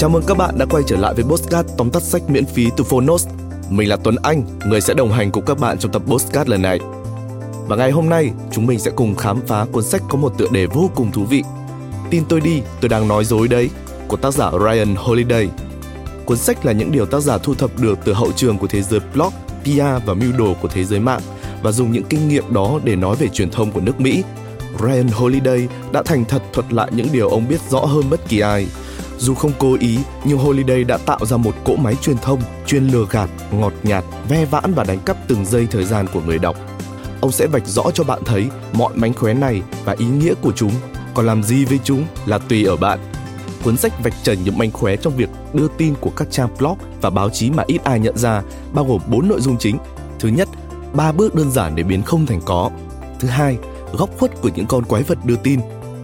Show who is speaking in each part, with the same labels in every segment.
Speaker 1: Chào mừng các bạn đã quay trở lại với Postcard tóm tắt sách miễn phí từ Phonos. Mình là Tuấn Anh, người sẽ đồng hành cùng các bạn trong tập Postcard lần này. Và ngày hôm nay, chúng mình sẽ cùng khám phá cuốn sách có một tựa đề vô cùng thú vị. Tin tôi đi, tôi đang nói dối đấy, của tác giả Ryan Holiday. Cuốn sách là những điều tác giả thu thập được từ hậu trường của thế giới blog, PR và mưu đồ của thế giới mạng và dùng những kinh nghiệm đó để nói về truyền thông của nước Mỹ. Ryan Holiday đã thành thật thuật lại những điều ông biết rõ hơn bất kỳ ai. Dù không cố ý, nhưng Holiday đã tạo ra một cỗ máy truyền thông chuyên lừa gạt, ngọt nhạt, ve vãn và đánh cắp từng giây thời gian của người đọc. Ông sẽ vạch rõ cho bạn thấy mọi mánh khóe này và ý nghĩa của chúng. Còn làm gì với chúng là tùy ở bạn. Cuốn sách vạch trần những mánh khóe trong việc đưa tin của các trang blog và báo chí mà ít ai nhận ra, bao gồm 4 nội dung chính. Thứ nhất, ba bước đơn giản để biến không thành có. Thứ hai, góc khuất của những con quái vật đưa tin.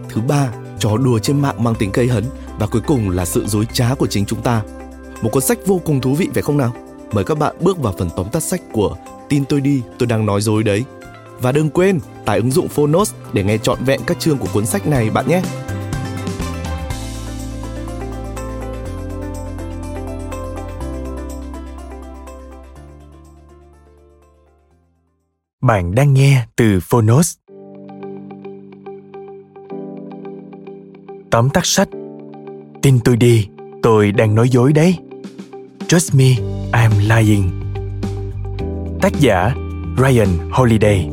Speaker 1: Thứ ba, trò đùa trên mạng mang tính gây hấn và cuối cùng là sự dối trá của chính chúng ta. Một cuốn sách vô cùng thú vị phải không nào? Mời các bạn bước vào phần tóm tắt sách của Tin tôi đi, tôi đang nói dối đấy. Và đừng quên tải ứng dụng Phonos để nghe trọn vẹn các chương của cuốn sách này bạn nhé.
Speaker 2: Bạn đang nghe từ Phonos. Tóm tắt sách Tin tôi đi, tôi đang nói dối đấy. Trust me, I'm lying. Tác giả Ryan Holiday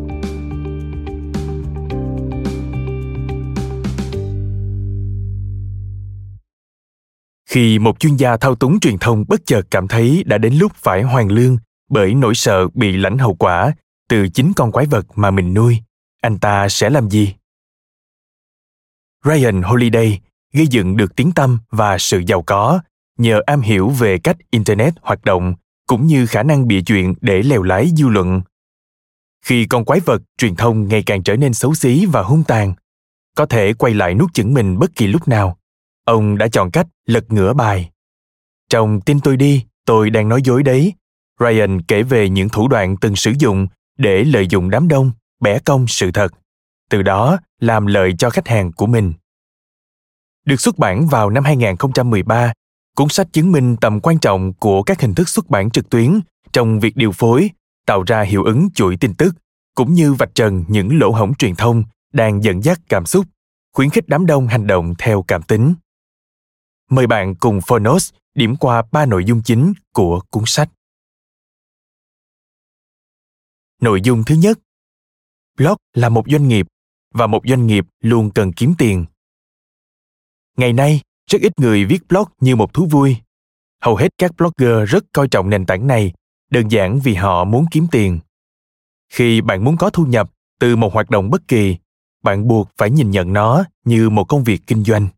Speaker 2: Khi một chuyên gia thao túng truyền thông bất chợt cảm thấy đã đến lúc phải hoàn lương bởi nỗi sợ bị lãnh hậu quả từ chính con quái vật mà mình nuôi, anh ta sẽ làm gì? Ryan Holiday gây dựng được tiếng tăm và sự giàu có, nhờ am hiểu về cách internet hoạt động, cũng như khả năng bịa chuyện để lèo lái dư luận. Khi con quái vật truyền thông ngày càng trở nên xấu xí và hung tàn, có thể quay lại nuốt chửng mình bất kỳ lúc nào. Ông đã chọn cách lật ngửa bài. Trong tin tôi đi, tôi đang nói dối đấy. Ryan kể về những thủ đoạn từng sử dụng để lợi dụng đám đông, bẻ cong sự thật, từ đó làm lợi cho khách hàng của mình được xuất bản vào năm 2013, cuốn sách chứng minh tầm quan trọng của các hình thức xuất bản trực tuyến trong việc điều phối, tạo ra hiệu ứng chuỗi tin tức, cũng như vạch trần những lỗ hổng truyền thông đang dẫn dắt cảm xúc, khuyến khích đám đông hành động theo cảm tính. Mời bạn cùng Phonos điểm qua ba nội dung chính của cuốn sách. Nội dung thứ nhất, blog là một doanh nghiệp và một doanh nghiệp luôn cần kiếm tiền Ngày nay, rất ít người viết blog như một thú vui. Hầu hết các blogger rất coi trọng nền tảng này, đơn giản vì họ muốn kiếm tiền. Khi bạn muốn có thu nhập từ một hoạt động bất kỳ, bạn buộc phải nhìn nhận nó như một công việc kinh doanh.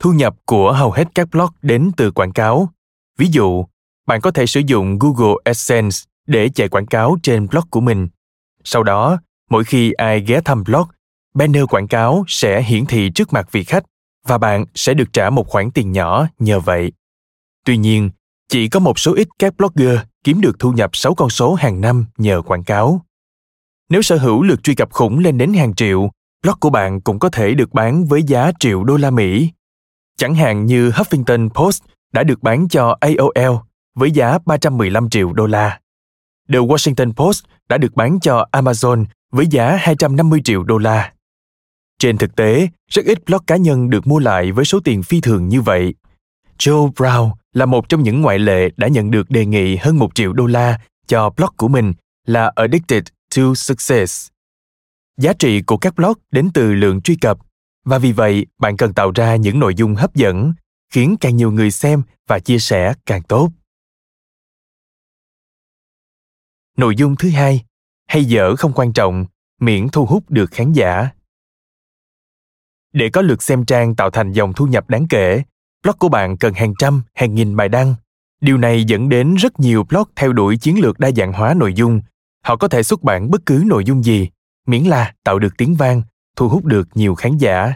Speaker 2: Thu nhập của hầu hết các blog đến từ quảng cáo. Ví dụ, bạn có thể sử dụng Google AdSense để chạy quảng cáo trên blog của mình. Sau đó, mỗi khi ai ghé thăm blog, banner quảng cáo sẽ hiển thị trước mặt vị khách và bạn sẽ được trả một khoản tiền nhỏ nhờ vậy. Tuy nhiên, chỉ có một số ít các blogger kiếm được thu nhập 6 con số hàng năm nhờ quảng cáo. Nếu sở hữu lượt truy cập khủng lên đến hàng triệu, blog của bạn cũng có thể được bán với giá triệu đô la Mỹ. Chẳng hạn như Huffington Post đã được bán cho AOL với giá 315 triệu đô la. The Washington Post đã được bán cho Amazon với giá 250 triệu đô la. Trên thực tế, rất ít blog cá nhân được mua lại với số tiền phi thường như vậy. Joe Brown là một trong những ngoại lệ đã nhận được đề nghị hơn một triệu đô la cho blog của mình là Addicted to Success. Giá trị của các blog đến từ lượng truy cập và vì vậy bạn cần tạo ra những nội dung hấp dẫn khiến càng nhiều người xem và chia sẻ càng tốt. Nội dung thứ hai, hay dở không quan trọng, miễn thu hút được khán giả. Để có lượt xem trang tạo thành dòng thu nhập đáng kể, blog của bạn cần hàng trăm, hàng nghìn bài đăng. Điều này dẫn đến rất nhiều blog theo đuổi chiến lược đa dạng hóa nội dung. Họ có thể xuất bản bất cứ nội dung gì, miễn là tạo được tiếng vang, thu hút được nhiều khán giả.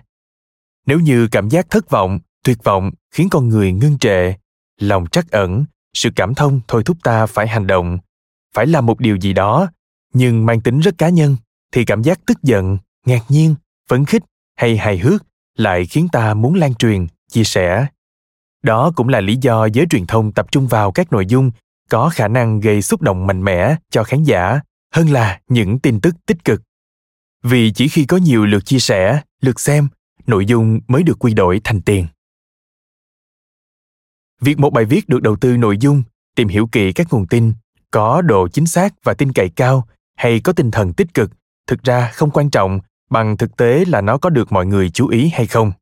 Speaker 2: Nếu như cảm giác thất vọng, tuyệt vọng khiến con người ngưng trệ, lòng trắc ẩn, sự cảm thông thôi thúc ta phải hành động, phải làm một điều gì đó, nhưng mang tính rất cá nhân, thì cảm giác tức giận, ngạc nhiên, phấn khích hay hài hước lại khiến ta muốn lan truyền chia sẻ Đó cũng là lý do giới truyền thông tập trung vào các nội dung có khả năng gây xúc động mạnh mẽ cho khán giả hơn là những tin tức tích cực. Vì chỉ khi có nhiều lượt chia sẻ, lượt xem, nội dung mới được quy đổi thành tiền. Việc một bài viết được đầu tư nội dung, tìm hiểu kỹ các nguồn tin, có độ chính xác và tin cậy cao hay có tinh thần tích cực, thực ra không quan trọng bằng thực tế là nó có được mọi người chú ý hay không.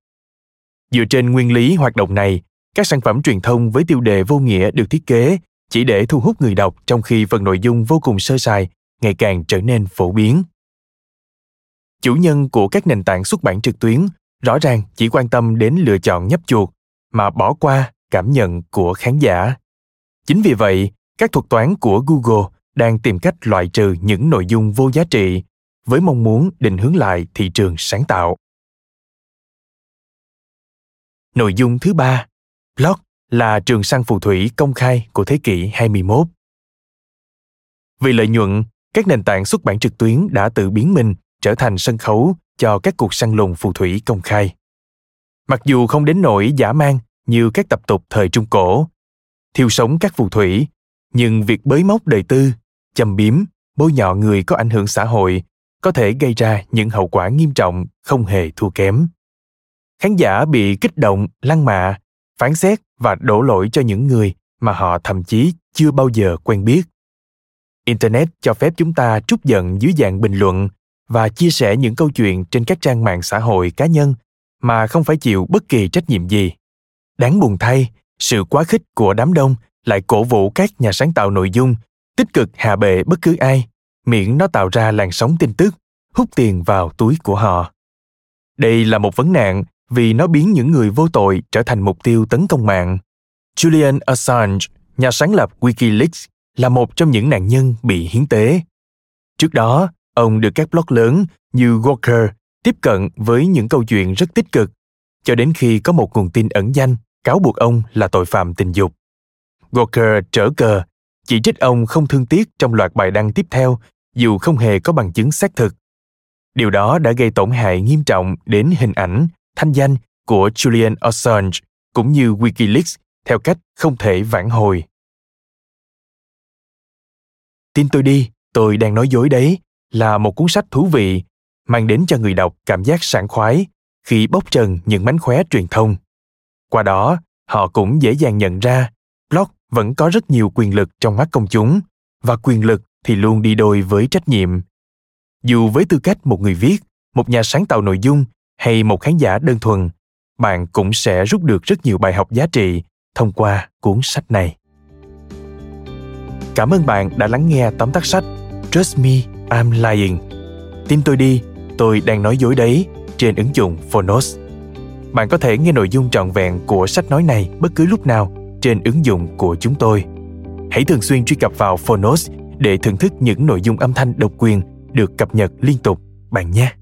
Speaker 2: Dựa trên nguyên lý hoạt động này, các sản phẩm truyền thông với tiêu đề vô nghĩa được thiết kế chỉ để thu hút người đọc trong khi phần nội dung vô cùng sơ sài ngày càng trở nên phổ biến chủ nhân của các nền tảng xuất bản trực tuyến rõ ràng chỉ quan tâm đến lựa chọn nhấp chuột mà bỏ qua cảm nhận của khán giả chính vì vậy các thuật toán của google đang tìm cách loại trừ những nội dung vô giá trị với mong muốn định hướng lại thị trường sáng tạo. Nội dung thứ ba, blog là trường săn phù thủy công khai của thế kỷ 21. Vì lợi nhuận, các nền tảng xuất bản trực tuyến đã tự biến mình trở thành sân khấu cho các cuộc săn lùng phù thủy công khai. Mặc dù không đến nỗi giả mang như các tập tục thời Trung Cổ, thiêu sống các phù thủy, nhưng việc bới móc đời tư, châm biếm, bôi nhọ người có ảnh hưởng xã hội có thể gây ra những hậu quả nghiêm trọng không hề thua kém. Khán giả bị kích động, lăng mạ, phán xét và đổ lỗi cho những người mà họ thậm chí chưa bao giờ quen biết. Internet cho phép chúng ta trút giận dưới dạng bình luận và chia sẻ những câu chuyện trên các trang mạng xã hội cá nhân mà không phải chịu bất kỳ trách nhiệm gì. Đáng buồn thay sự quá khích của đám đông lại cổ vũ các nhà sáng tạo nội dung tích cực hạ bệ bất cứ ai miễn nó tạo ra làn sóng tin tức hút tiền vào túi của họ đây là một vấn nạn vì nó biến những người vô tội trở thành mục tiêu tấn công mạng julian assange nhà sáng lập wikileaks là một trong những nạn nhân bị hiến tế. Trước đó, ông được các blog lớn như Walker tiếp cận với những câu chuyện rất tích cực, cho đến khi có một nguồn tin ẩn danh cáo buộc ông là tội phạm tình dục. Walker trở cờ, chỉ trích ông không thương tiếc trong loạt bài đăng tiếp theo dù không hề có bằng chứng xác thực. Điều đó đã gây tổn hại nghiêm trọng đến hình ảnh, thanh danh của Julian Assange cũng như Wikileaks theo cách không thể vãn hồi. Tin tôi đi, tôi đang nói dối đấy là một cuốn sách thú vị, mang đến cho người đọc cảm giác sảng khoái khi bóc trần những mánh khóe truyền thông. Qua đó, họ cũng dễ dàng nhận ra blog vẫn có rất nhiều quyền lực trong mắt công chúng và quyền lực thì luôn đi đôi với trách nhiệm. Dù với tư cách một người viết, một nhà sáng tạo nội dung hay một khán giả đơn thuần, bạn cũng sẽ rút được rất nhiều bài học giá trị thông qua cuốn sách này. Cảm ơn bạn đã lắng nghe tóm tắt sách Trust Me, I'm Lying. Tin tôi đi, tôi đang nói dối đấy trên ứng dụng Phonos. Bạn có thể nghe nội dung trọn vẹn của sách nói này bất cứ lúc nào trên ứng dụng của chúng tôi. Hãy thường xuyên truy cập vào Phonos để thưởng thức những nội dung âm thanh độc quyền được cập nhật liên tục, bạn nhé.